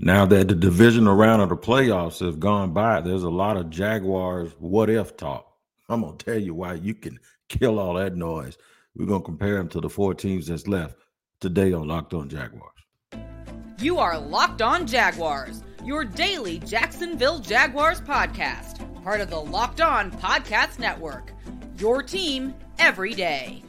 Now that the divisional round of the playoffs have gone by, there's a lot of Jaguars what if talk. I'm gonna tell you why you can kill all that noise. We're gonna compare them to the four teams that's left today on Locked On Jaguars. You are Locked On Jaguars, your daily Jacksonville Jaguars podcast, part of the Locked On Podcast Network. Your team every day.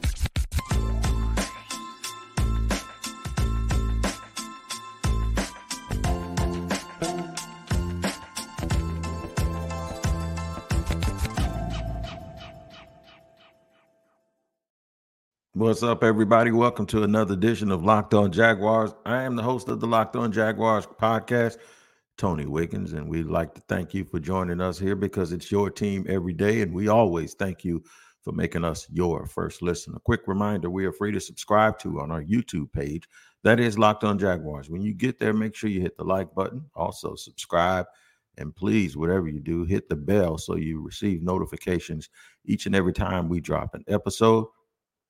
What's up, everybody? Welcome to another edition of Locked On Jaguars. I am the host of the Locked On Jaguars podcast, Tony Wiggins, and we'd like to thank you for joining us here because it's your team every day, and we always thank you for making us your first listen. A quick reminder we are free to subscribe to on our YouTube page. That is Locked On Jaguars. When you get there, make sure you hit the like button, also subscribe, and please, whatever you do, hit the bell so you receive notifications each and every time we drop an episode.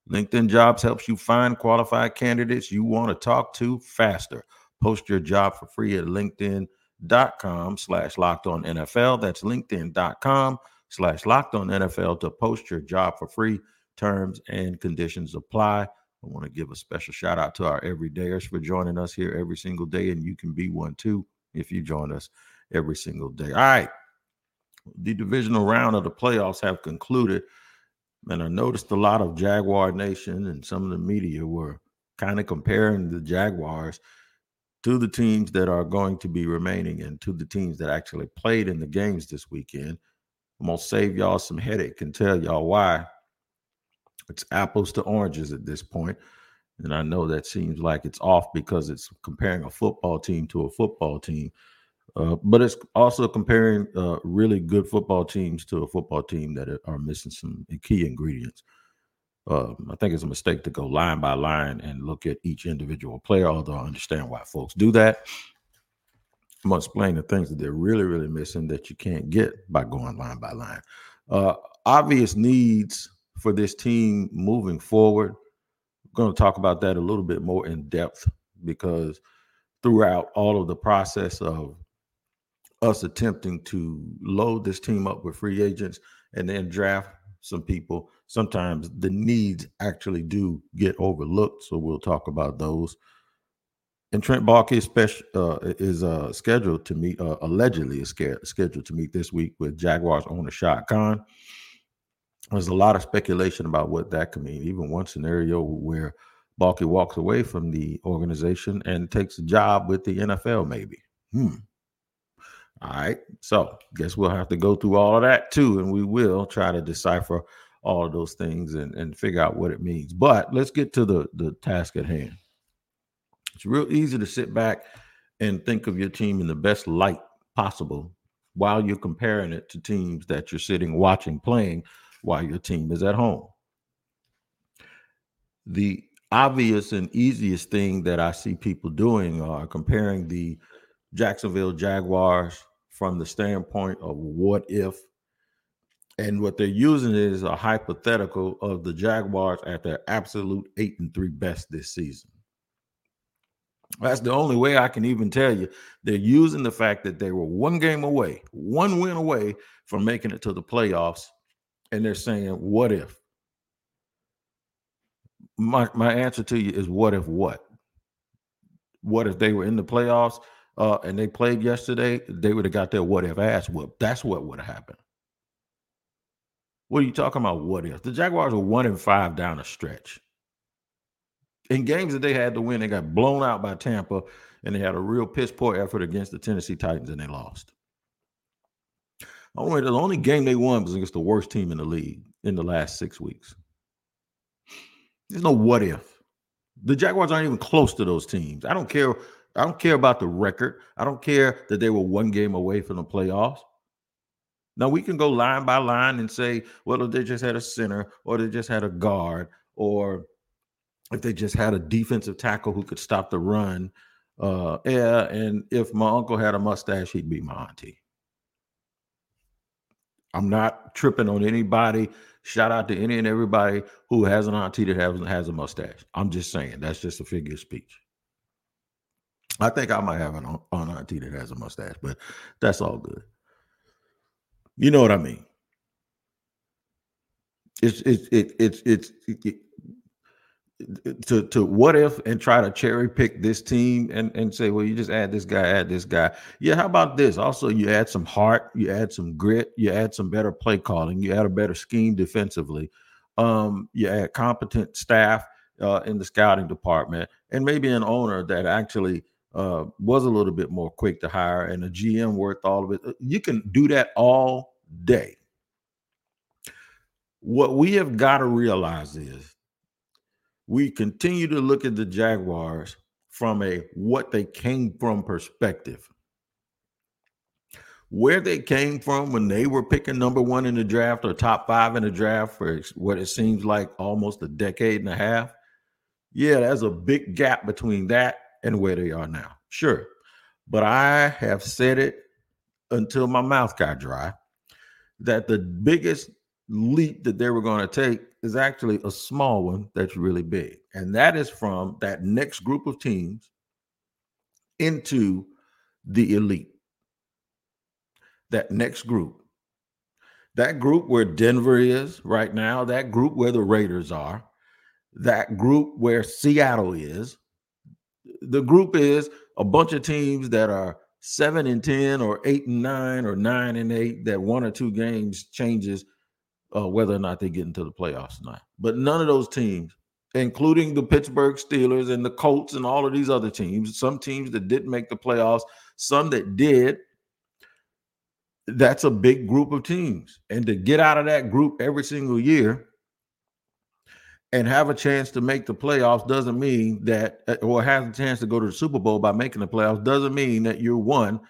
LinkedIn Jobs helps you find qualified candidates you want to talk to faster. Post your job for free at linkedin.com slash locked on NFL. That's linkedin.com slash locked on NFL to post your job for free. Terms and conditions apply. I want to give a special shout out to our everydayers for joining us here every single day, and you can be one too if you join us every single day. All right. The divisional round of the playoffs have concluded. And I noticed a lot of Jaguar Nation and some of the media were kind of comparing the Jaguars to the teams that are going to be remaining and to the teams that actually played in the games this weekend. I'm going to save y'all some headache and tell y'all why. It's apples to oranges at this point. And I know that seems like it's off because it's comparing a football team to a football team. Uh, but it's also comparing uh, really good football teams to a football team that are missing some key ingredients. Uh, I think it's a mistake to go line by line and look at each individual player, although I understand why folks do that. I'm going to explain the things that they're really, really missing that you can't get by going line by line. Uh, obvious needs for this team moving forward. I'm going to talk about that a little bit more in depth because throughout all of the process of us attempting to load this team up with free agents and then draft some people, sometimes the needs actually do get overlooked. So we'll talk about those. And Trent Baalke is, special, uh, is uh, scheduled to meet, uh, allegedly is scheduled to meet this week with Jaguars owner Shad Khan. There's a lot of speculation about what that could mean. Even one scenario where Baalke walks away from the organization and takes a job with the NFL, maybe. Hmm. All right. So guess we'll have to go through all of that too. And we will try to decipher all of those things and, and figure out what it means. But let's get to the, the task at hand. It's real easy to sit back and think of your team in the best light possible while you're comparing it to teams that you're sitting watching playing while your team is at home. The obvious and easiest thing that I see people doing are comparing the Jacksonville Jaguars from the standpoint of what if. And what they're using is a hypothetical of the Jaguars at their absolute eight and three best this season. That's the only way I can even tell you. They're using the fact that they were one game away, one win away from making it to the playoffs. And they're saying, what if? My my answer to you is what if what? What if they were in the playoffs uh, and they played yesterday, they would have got their what if ass whooped. That's what would have happened. What are you talking about? What if the Jaguars were one and five down a stretch? In games that they had to win, they got blown out by Tampa, and they had a real piss poor effort against the Tennessee Titans, and they lost. Only the only game they won was against the worst team in the league in the last six weeks. There's no what if. The Jaguars aren't even close to those teams. I don't care I don't care about the record. I don't care that they were one game away from the playoffs. Now we can go line by line and say, well, they just had a center, or they just had a guard, or if they just had a defensive tackle who could stop the run. Uh, yeah, and if my uncle had a mustache, he'd be my auntie. I'm not tripping on anybody. Shout out to any and everybody who has an auntie that has, has a mustache. I'm just saying that's just a figure of speech. I think I might have an, John T that has a mustache, but that's all good. You know what I mean? It's it's it, it's it's it, to to what if and try to cherry pick this team and and say, well, you just add this guy, add this guy. Yeah, how about this? Also, you add some heart, you add some grit, you add some better play calling, you add a better scheme defensively. Um, you add competent staff uh, in the scouting department, and maybe an owner that actually uh, was a little bit more quick to hire, and a GM worth all of it. Uh, you can do that all day. What we have got to realize is we continue to look at the Jaguars from a what they came from perspective. Where they came from when they were picking number one in the draft or top five in the draft for what it seems like almost a decade and a half. Yeah, there's a big gap between that and where they are now. Sure. But I have said it until my mouth got dry that the biggest leap that they were going to take is actually a small one that's really big. And that is from that next group of teams into the elite. That next group. That group where Denver is right now, that group where the Raiders are, that group where Seattle is. The group is a bunch of teams that are seven and 10 or eight and nine or nine and eight that one or two games changes uh, whether or not they get into the playoffs or not. But none of those teams, including the Pittsburgh Steelers and the Colts and all of these other teams, some teams that didn't make the playoffs, some that did, that's a big group of teams. And to get out of that group every single year and have a chance to make the playoffs doesn't mean that, uh, or has a chance to go to the Super Bowl by making the playoffs doesn't mean that you're one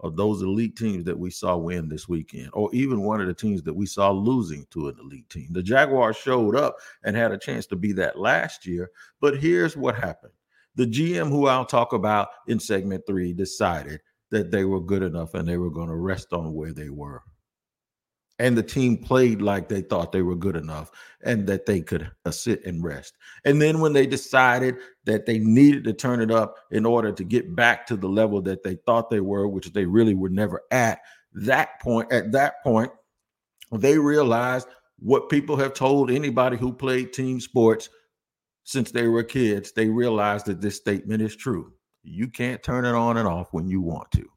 of those elite teams that we saw win this weekend, or even one of the teams that we saw losing to an elite team. The Jaguars showed up and had a chance to be that last year. But here's what happened the GM, who I'll talk about in segment three, decided that they were good enough and they were going to rest on where they were and the team played like they thought they were good enough and that they could uh, sit and rest. And then when they decided that they needed to turn it up in order to get back to the level that they thought they were, which they really were never at that point, at that point, they realized what people have told anybody who played team sports since they were kids. They realized that this statement is true. You can't turn it on and off when you want to.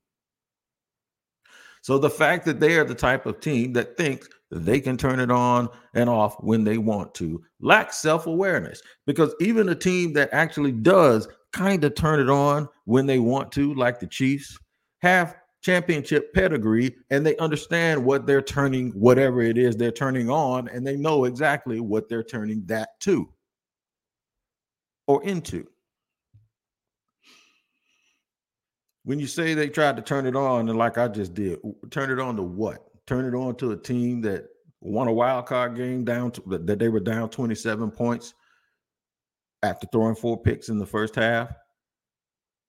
So the fact that they are the type of team that thinks they can turn it on and off when they want to lacks self awareness because even a team that actually does kind of turn it on when they want to, like the Chiefs, have championship pedigree and they understand what they're turning, whatever it is they're turning on, and they know exactly what they're turning that to or into. When you say they tried to turn it on, and like I just did, turn it on to what? Turn it on to a team that won a wild card game down to, that they were down 27 points after throwing four picks in the first half.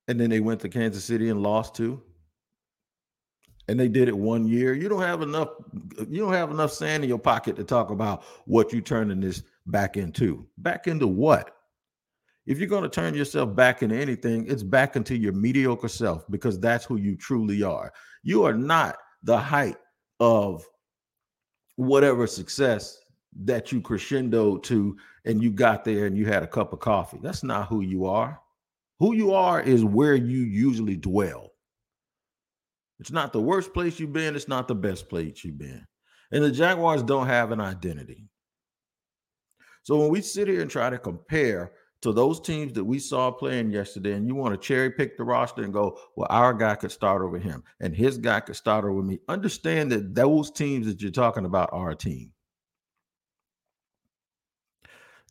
And then they went to Kansas City and lost two. And they did it one year. You don't have enough, you don't have enough sand in your pocket to talk about what you turning this back into. Back into what? If you're going to turn yourself back into anything, it's back into your mediocre self because that's who you truly are. You are not the height of whatever success that you crescendo to and you got there and you had a cup of coffee. That's not who you are. Who you are is where you usually dwell. It's not the worst place you've been, it's not the best place you've been. And the Jaguars don't have an identity. So when we sit here and try to compare to those teams that we saw playing yesterday, and you want to cherry pick the roster and go, well, our guy could start over him and his guy could start over me. Understand that those teams that you're talking about are a team.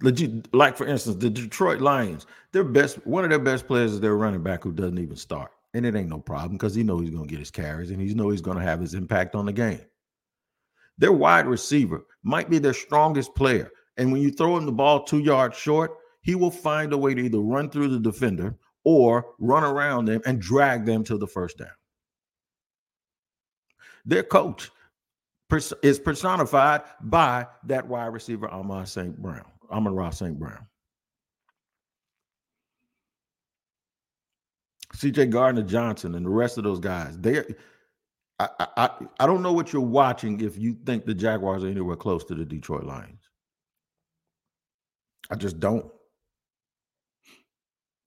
Legit, like for instance, the Detroit Lions, their best one of their best players is their running back who doesn't even start. And it ain't no problem because he knows he's gonna get his carries and he knows he's gonna have his impact on the game. Their wide receiver might be their strongest player. And when you throw him the ball two yards short, he will find a way to either run through the defender or run around them and drag them to the first down. Their coach is personified by that wide receiver, Amon St. Brown, Amon Ross St. Brown. CJ Gardner Johnson and the rest of those guys. They I, I I don't know what you're watching if you think the Jaguars are anywhere close to the Detroit Lions. I just don't.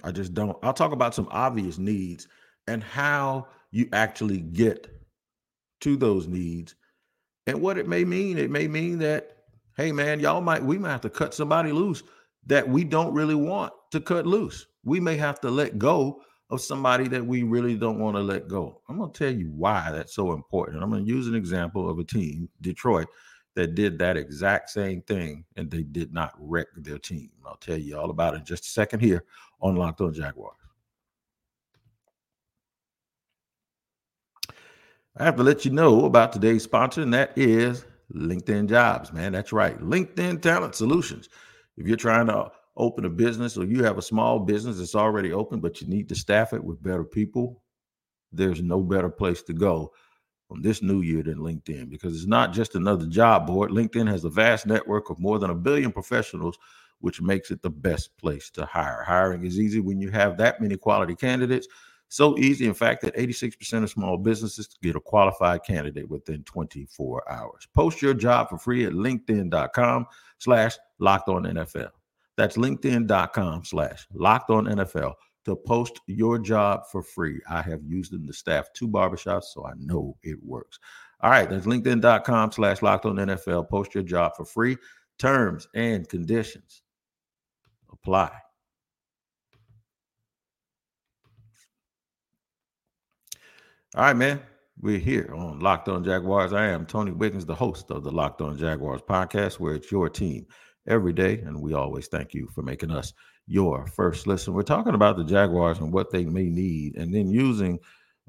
I just don't. I'll talk about some obvious needs and how you actually get to those needs and what it may mean. It may mean that, hey man, y'all might we might have to cut somebody loose that we don't really want to cut loose. We may have to let go of somebody that we really don't want to let go. I'm going to tell you why that's so important. I'm going to use an example of a team, Detroit, that did that exact same thing and they did not wreck their team. I'll tell you all about it in just a second here on Locked On Jaguars. I have to let you know about today's sponsor, and that is LinkedIn Jobs, man. That's right. LinkedIn Talent Solutions. If you're trying to open a business or you have a small business that's already open, but you need to staff it with better people, there's no better place to go on this new year than LinkedIn because it's not just another job board. LinkedIn has a vast network of more than a billion professionals, which makes it the best place to hire. Hiring is easy when you have that many quality candidates. So easy, in fact, that 86% of small businesses get a qualified candidate within 24 hours. Post your job for free at LinkedIn.com slash locked on NFL. That's LinkedIn.com slash locked on NFL to post your job for free. I have used them to staff two barbershops, so I know it works. All right, that's LinkedIn.com slash locked on NFL. Post your job for free. Terms and conditions apply. All right, man. We're here on Locked On Jaguars. I am Tony Wiggins, the host of the Locked On Jaguars podcast, where it's your team every day. And we always thank you for making us your first listen. We're talking about the Jaguars and what they may need, and then using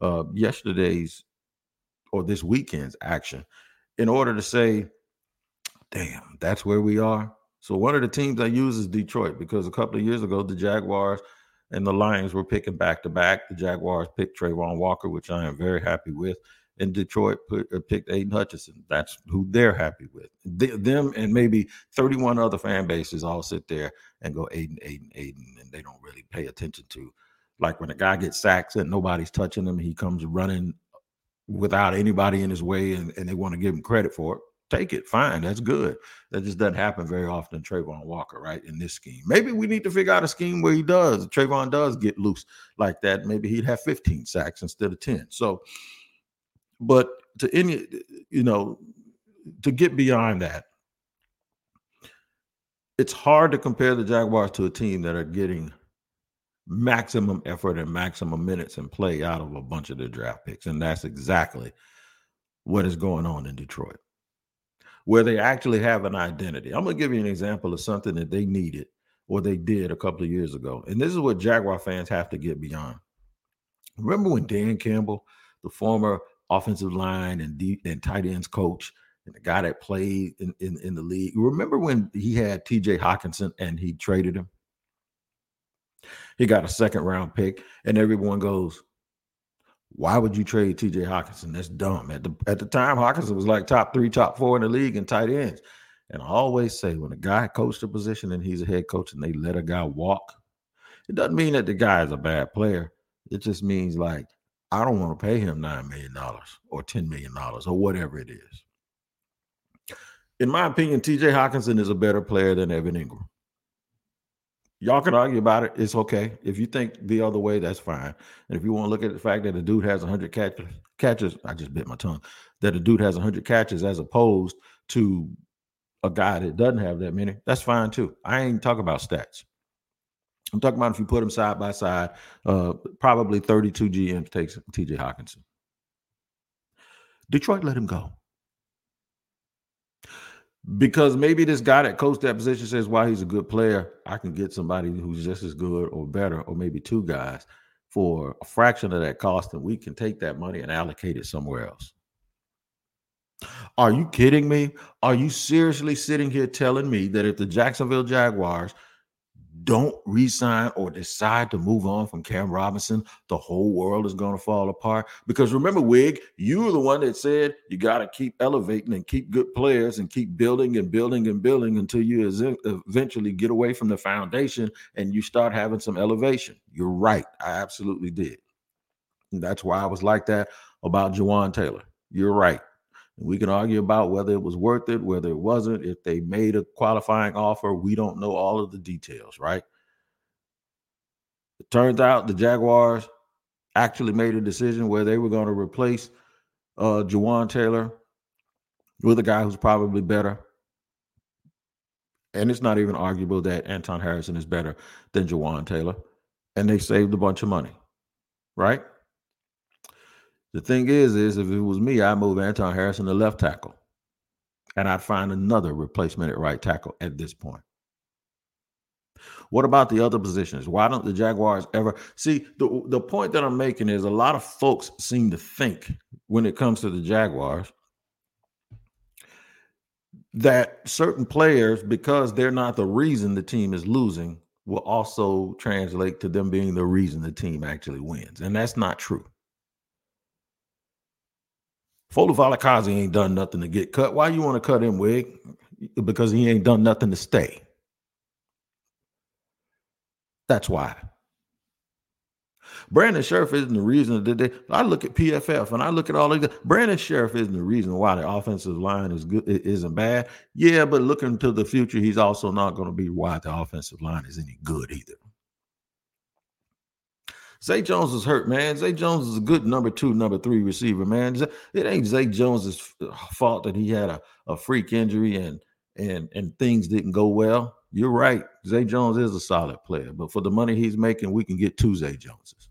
uh, yesterday's or this weekend's action in order to say, damn, that's where we are. So one of the teams I use is Detroit because a couple of years ago, the Jaguars – and the Lions were picking back to back. The Jaguars picked Travon Walker, which I am very happy with. And Detroit put, uh, picked Aidan Hutchinson. That's who they're happy with. them and maybe 31 other fan bases all sit there and go Aidan, Aidan, Aidan, and they don't really pay attention to. Like when a guy gets sacked and nobody's touching him, he comes running without anybody in his way and, and they want to give him credit for it take it. Fine, that's good. That just doesn't happen very often. Travon Walker, right? In this scheme, maybe we need to figure out a scheme where he does. Travon does get loose like that. Maybe he'd have 15 sacks instead of 10. So, but to any, you know, to get beyond that, it's hard to compare the Jaguars to a team that are getting maximum effort and maximum minutes and play out of a bunch of their draft picks. And that's exactly what is going on in Detroit where they actually have an identity. I'm going to give you an example of something that they needed or they did a couple of years ago. And this is what Jaguar fans have to get beyond. Remember when Dan Campbell, the former offensive line and deep and tight ends coach, and the guy that played in, in, in the league, remember when he had TJ Hockenson and he traded him? He got a second round pick, and everyone goes, why would you trade TJ Hockenson? That's dumb. At the at the time, Hockenson was like top three, top four in the league in tight ends. And I always say when a guy coached a position and he's a head coach and they let a guy walk, it doesn't mean that the guy is a bad player. It just means like I don't want to pay him nine million dollars or ten million dollars or whatever it is. In my opinion, TJ Hockenson is a better player than Evan Engram. Y'all can argue about it. It's okay. If you think the other way, that's fine. And if you want to look at the fact that a dude has 100 catches, catches, I just bit my tongue, that a dude has 100 catches as opposed to a guy that doesn't have that many, that's fine too. I ain't talking about stats. I'm talking about if you put them side by side, uh, probably 32 GMs takes TJ Hockenson. Detroit let him go because maybe this guy that coached that position says, "Why he's a good player, I can get somebody who's just as good or better, or maybe two guys for a fraction of that cost, and we can take that money and allocate it somewhere else." Are you kidding me? Are you seriously sitting here telling me that if the Jacksonville Jaguars don't resign or decide to move on from Cam Robinson, the whole world is going to fall apart. Because remember, Wig, you were the one that said you got to keep elevating and keep good players and keep building and building and building until you uh, eventually get away from the foundation and you start having some elevation. You're right. I absolutely did. And that's why I was like that about Jawaan Taylor. You're right. We can argue about whether it was worth it, whether it wasn't, if they made a qualifying offer. We don't know all of the details, right? It turns out the Jaguars actually made a decision where they were going to replace uh Jawaan Taylor with a guy who's probably better. And it's not even arguable that Anton Harrison is better than Jawaan Taylor. And they saved a bunch of money, right? The thing is, is if it was me, I'd move Anton Harrison to left tackle. And I'd find another replacement at right tackle at this point. What about the other positions? Why don't the Jaguars ever see the the point that I'm making is a lot of folks seem to think when it comes to the Jaguars that certain players, because they're not the reason the team is losing, will also translate to them being the reason the team actually wins. And that's not true. Foley Fatukasi ain't done nothing to get cut. Why you want to cut him, Wig? Because he ain't done nothing to stay. That's why. Brandon Scherff isn't the reason that they. I look at PFF and I look at all of the. Brandon Scherff isn't the reason why the offensive line is good, isn't bad. Yeah, but looking to the future, he's also not going to be why the offensive line is any good either. Zay Jones is hurt, man. Zay Jones is a good number two, number three receiver, man. It ain't Zay Jones's uh, fault that he had a, a freak injury and and and things didn't go well. You're right. Zay Jones is a solid player, but for the money he's making, we can get two Zay Joneses.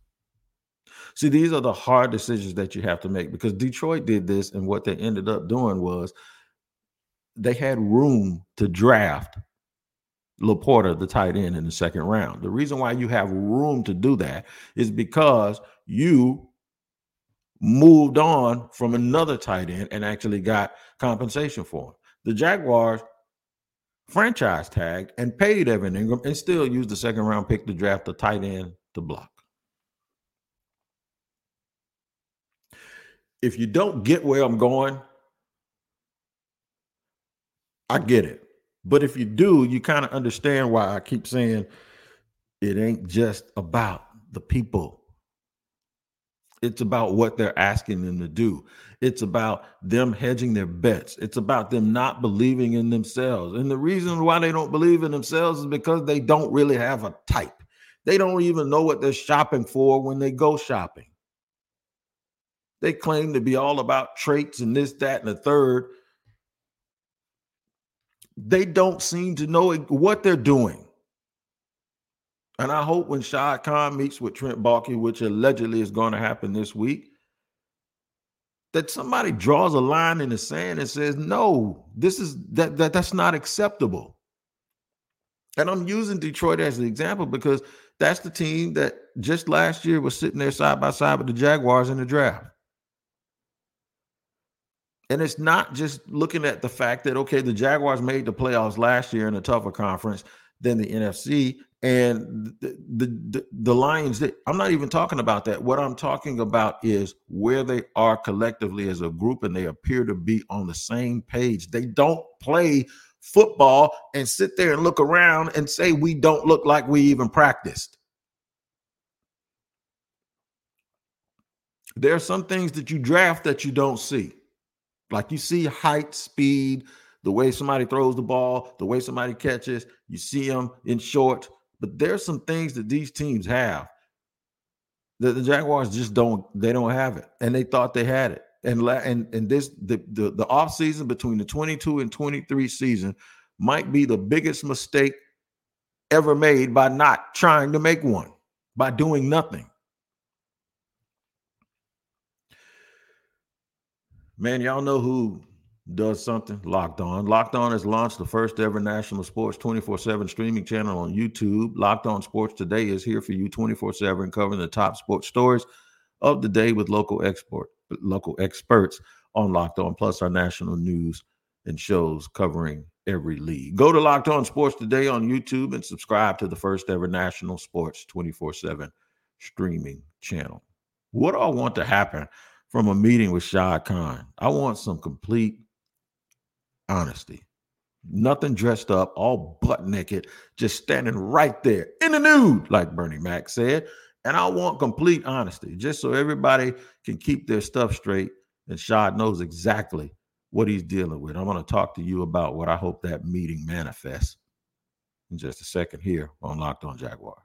See, these are the hard decisions that you have to make because Detroit did this, and what they ended up doing was they had room to draft LaPorta, the tight end, in the second round. The reason why you have room to do that is because you moved on from another tight end and actually got compensation for him. The Jaguars franchise tagged and paid Evan Engram and still used the second round pick to draft the tight end to block. if you don't get where I'm going, I get it. But if you do, you kind of understand why I keep saying it ain't just about the people. It's about what they're asking them to do. It's about them hedging their bets. It's about them not believing in themselves. And the reason why they don't believe in themselves is because they don't really have a type. They don't even know what they're shopping for when they go shopping. They claim to be all about traits and this, that, and the third. They don't seem to know what they're doing. And I hope when Shad Khan meets with Trent Baalke, which allegedly is going to happen this week, that somebody draws a line in the sand and says, no, this is that, that that's not acceptable. And I'm using Detroit as an example because that's the team that just last year was sitting there side by side with the Jaguars in the draft. And it's not just looking at the fact that, okay, the Jaguars made the playoffs last year in a tougher conference than the NFC. And the, the, the, Lions, I'm not even talking about that. What I'm talking about is where they are collectively as a group and they appear to be on the same page. They don't play football and sit there and look around and say, we don't look like we even practiced. There are some things that you draft that you don't see. Like you see height, speed, the way somebody throws the ball, the way somebody catches, you see them in short. But there's some things that these teams have that the Jaguars just don't they don't have it. And they thought they had it. And and and this the the, the off season between the 22 and 23 season might be the biggest mistake ever made by not trying to make one, by doing nothing. Man, y'all know who does something? Locked On. Locked On has launched the first ever national sports 24 7 streaming channel on YouTube. Locked On Sports Today is here for you 24 7, covering the top sports stories of the day with local export, local experts on Locked On, plus our national news and shows covering every league. Go to Locked On Sports Today on YouTube and subscribe to the first ever national sports 24 7 streaming channel. What do I want to happen? From a meeting with Shad Khan. I want some complete honesty. Nothing dressed up, all butt naked, just standing right there in the nude, like Bernie Mac said. And I want complete honesty, just so everybody can keep their stuff straight and Shad knows exactly what he's dealing with. I'm going to talk to you about what I hope that meeting manifests in just a second here on Locked On Jaguars.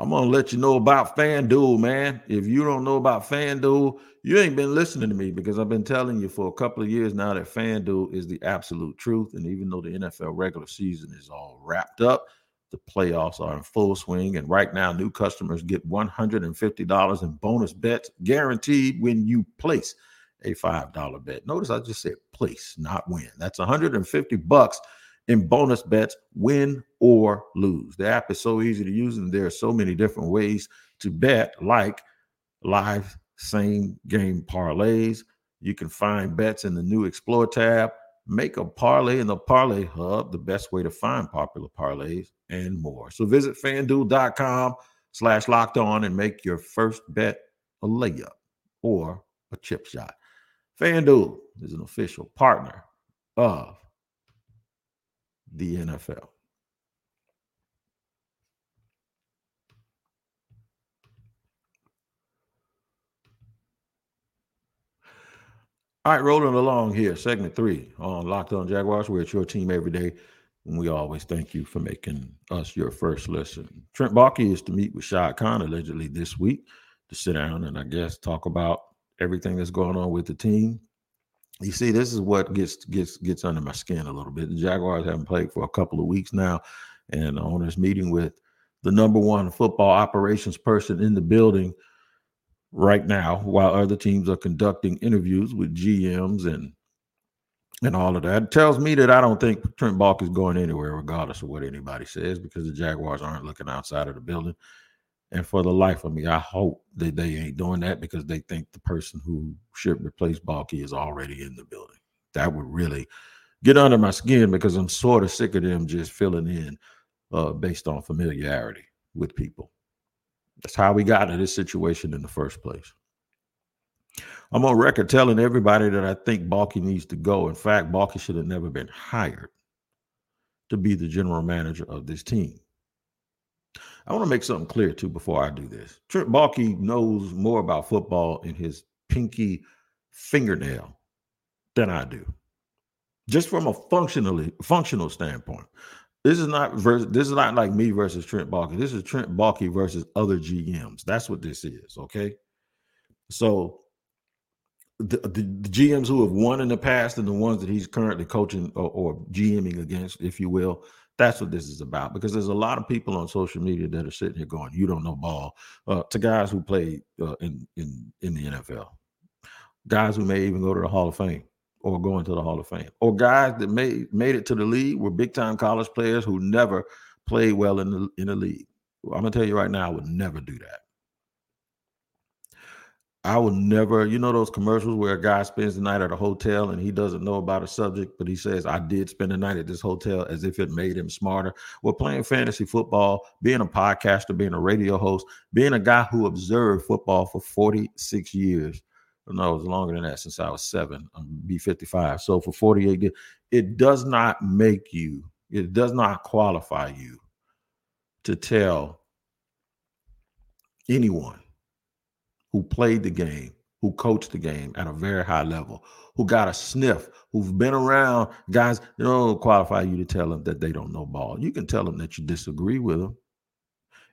I'm gonna let you know about FanDuel, man. If you don't know about FanDuel, you ain't been listening to me because I've been telling you for a couple of years now that FanDuel is the absolute truth. And even though the NFL regular season is all wrapped up, the playoffs are in full swing. And right now, new customers get $150 in bonus bets guaranteed when you place a $5 bet. Notice I just said place, not win. That's 150 bucks in bonus bets, win or lose. The app is so easy to use, and there are so many different ways to bet, like live same game parlays. You can find bets in the new Explore tab, make a parlay in the Parlay Hub, the best way to find popular parlays, and more. So visit fanduel.com slash locked on and make your first bet a layup or a chip shot. FanDuel is an official partner of the NFL. All right, rolling along here, segment three on Locked On Jaguars. We're at your team every day, and we always thank you for making us your first listen. Trent Baalke is to meet with Shad Khan allegedly this week to sit down and I guess talk about everything that's going on with the team you see, this is what gets gets gets under my skin a little bit. The Jaguars haven't played for a couple of weeks now, and the owners meeting with the number one football operations person in the building right now, while other teams are conducting interviews with GMs and and all of that. It tells me that I don't think Trent Baalke is going anywhere, regardless of what anybody says, because the Jaguars aren't looking outside of the building. And for the life of me, I hope that they ain't doing that because they think the person who should replace Baalke is already in the building. That would really get under my skin because I'm sort of sick of them just filling in uh, based on familiarity with people. That's how we got to this situation in the first place. I'm on record telling everybody that I think Baalke needs to go. In fact, Baalke should have never been hired to be the general manager of this team. I want to make something clear too before I do this. Trent Baalke knows more about football in his pinky fingernail than I do. Just from a functionally functional standpoint. This is not this is not like me versus Trent Baalke. This is Trent Baalke versus other GMs. That's what this is, okay? So the, the, the, GMs who have won in the past and the ones that he's currently coaching or, or GMing against, if you will, that's what this is about because there's a lot of people on social media that are sitting here going, "You don't know ball." Uh, to guys who play uh, in in in the NFL, guys who may even go to the Hall of Fame or go into the Hall of Fame, or guys that made made it to the league were big time college players who never played well in the in the league. I'm gonna tell you right now, I would never do that. I will never, you know, those commercials where a guy spends the night at a hotel and he doesn't know about a subject, but he says, I did spend the night at this hotel as if it made him smarter. Well, playing fantasy football, being a podcaster, being a radio host, being a guy who observed football for 46 years. No, it was longer than that since I was seven. I'm be 55. So for 48 years, it does not make you, it does not qualify you to tell anyone who played the game, who coached the game at a very high level, who got a sniff, who've been around guys, know, qualify you to tell them that they don't know ball. You can tell them that you disagree with them.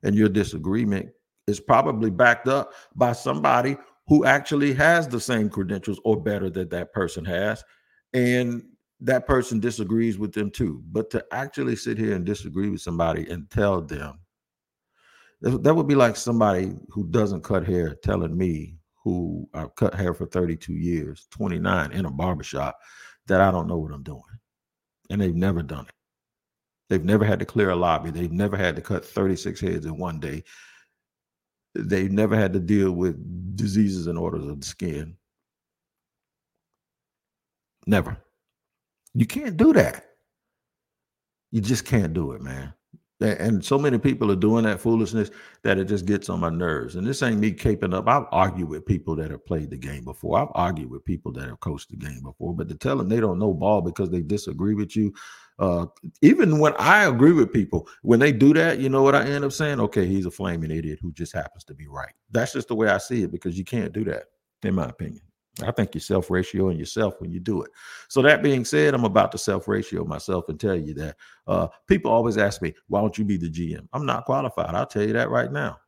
And your disagreement is probably backed up by somebody who actually has the same credentials or better that that person has. And that person disagrees with them too. But to actually sit here and disagree with somebody and tell them that would be like somebody who doesn't cut hair telling me who I've cut hair for 32 years, 29 in a barbershop, that I don't know what I'm doing. And they've never done it. They've never had to clear a lobby. They've never had to cut 36 heads in one day. They've never had to deal with diseases and orders of the skin. Never. You can't do that. You just can't do it, man. And so many people are doing that foolishness that it just gets on my nerves. And this ain't me caping up. I've argued with people that have played the game before. I've argued with people that have coached the game before. But to tell them they don't know ball because they disagree with you, Uh, even when I agree with people, when they do that, you know what I end up saying? Okay, he's a flaming idiot who just happens to be right. That's just the way I see it because you can't do that, in my opinion. I think you self ratio and yourself when you do it. So that being said, I'm about to self ratio myself and tell you that uh, people always ask me, "Why don't you be the GM?" I'm not qualified. I'll tell you that right now.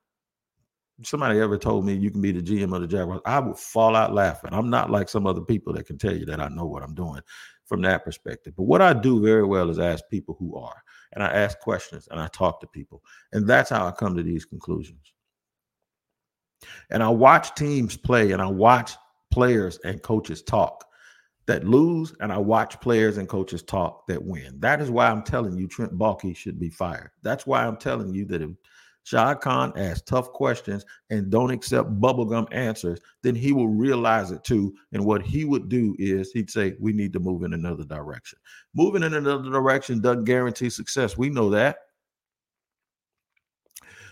Somebody ever told me you can be the GM of the Jaguars, I would fall out laughing. I'm not like some other people that can tell you that I know what I'm doing from that perspective. But what I do very well is ask people who are, and I ask questions and I talk to people, and that's how I come to these conclusions. And I watch teams play, and I watch players and coaches talk that lose, and I watch players and coaches talk that win. That is why I'm telling you Trent Baalke should be fired. That's why I'm telling you that if Shad Khan asks tough questions and don't accept bubblegum answers, then he will realize it too. And what he would do is he'd say, We need to move in another direction. Moving in another direction doesn't guarantee success. We know that.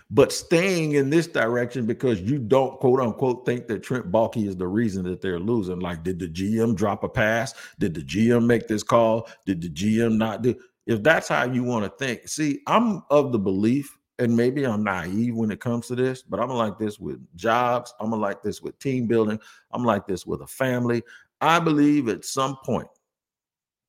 But staying in this direction because you don't quote unquote think that Trent Baalke is the reason that they're losing. Like, did the GM drop a pass? Did the GM make this call? Did the GM not do? If that's how you want to think, see, I'm of the belief, and maybe I'm naive when it comes to this, but I'm like this with jobs. I'm like this with team building. I'm like this with a family. I believe at some point,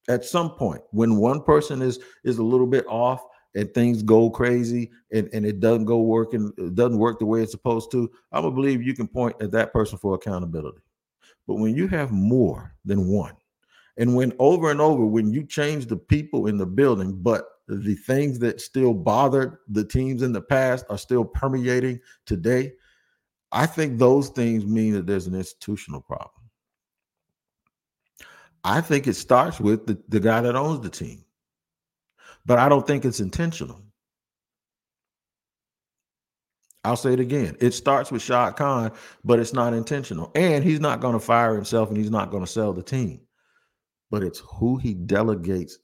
at some point, when one person is is a little bit off, and things go crazy and, and it doesn't go working, it doesn't work the way it's supposed to, I would believe you can point at that person for accountability. But when you have more than one, and when over and over, when you change the people in the building, but the things that still bothered the teams in the past are still permeating today, I think those things mean that there's an institutional problem. I think it starts with the, the guy that owns the team but I don't think it's intentional. I'll say it again. It starts with Shad Khan, but it's not intentional. And he's not going to fire himself and he's not going to sell the team. But it's who he delegates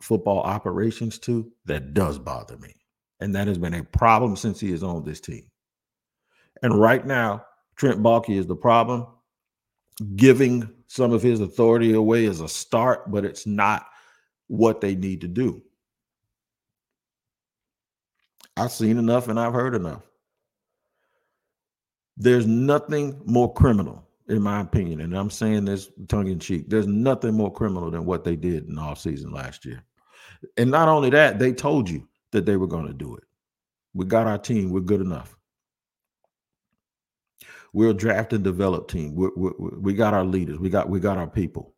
football operations to that does bother me. And that has been a problem since he has owned this team. And right now, Trent Baalke is the problem. Giving some of his authority away is a start, but it's not what they need to do. I've seen enough and I've heard enough. There's nothing more criminal, in my opinion, and I'm saying this tongue in cheek. There's nothing more criminal than what they did in off season last year. And not only that, they told you that they were going to do it. We got our team. We're good enough. We're a draft and develop team. we we we got our leaders. We got we got our people.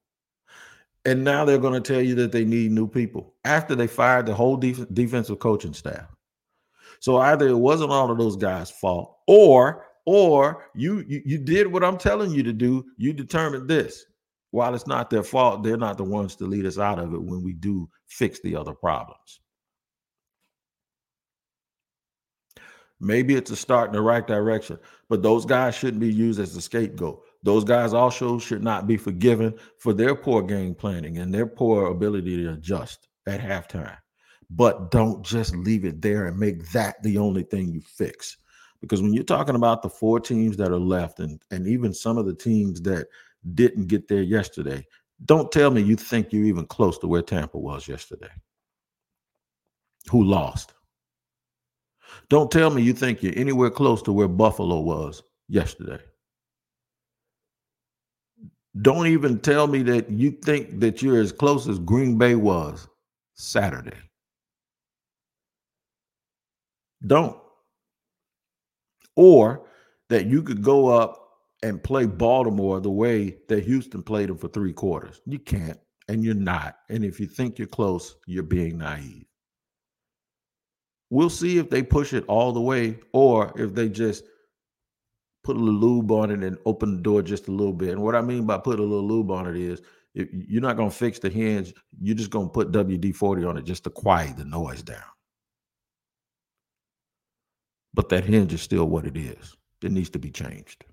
And now they're going to tell you that they need new people after they fired the whole def- defensive coaching staff. So either it wasn't all of those guys' fault, or or you, you you did what I'm telling you to do. You determined this. While it's not their fault, they're not the ones to lead us out of it when we do fix the other problems. Maybe it's a start in the right direction, but those guys shouldn't be used as a scapegoat. Those guys also should not be forgiven for their poor game planning and their poor ability to adjust at halftime but don't just leave it there and make that the only thing you fix. Because when you're talking about the four teams that are left and, and even some of the teams that didn't get there yesterday, don't tell me you think you're even close to where Tampa was yesterday. Who lost? Don't tell me you think you're anywhere close to where Buffalo was yesterday. Don't even tell me that you think that you're as close as Green Bay was Saturday. Don't. Or that you could go up and play Baltimore the way that Houston played them for three quarters. You can't, and you're not. And if you think you're close, you're being naive. We'll see if they push it all the way or if they just put a little lube on it and open the door just a little bit. And what I mean by put a little lube on it is if you're not going to fix the hinge, you're just going to put WD 40 on it just to quiet the noise down but that hinge is still what it is. It needs to be changed.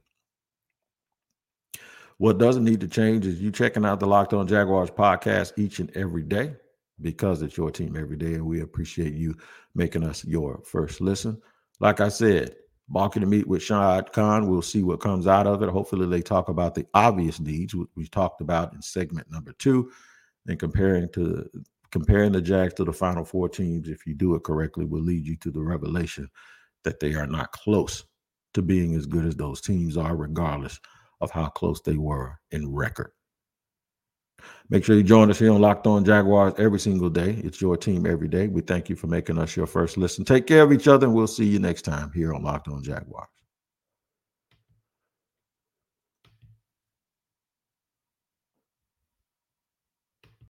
What doesn't need to change is you checking out the Locked On Jaguars podcast each and every day because it's your team every day, and we appreciate you making us your first listen. Like I said, Baalke to meet with Shad Khan. We'll see what comes out of it. Hopefully, they talk about the obvious needs we talked about in segment number two, and comparing to comparing the Jags to the final four teams, if you do it correctly, will lead you to the revelation that they are not close to being as good as those teams are, regardless of how close they were in record. Make sure you join us here on Locked On Jaguars every single day. It's your team every day. We thank you for making us your first listen. Take care of each other, and we'll see you next time here on Locked On Jaguars.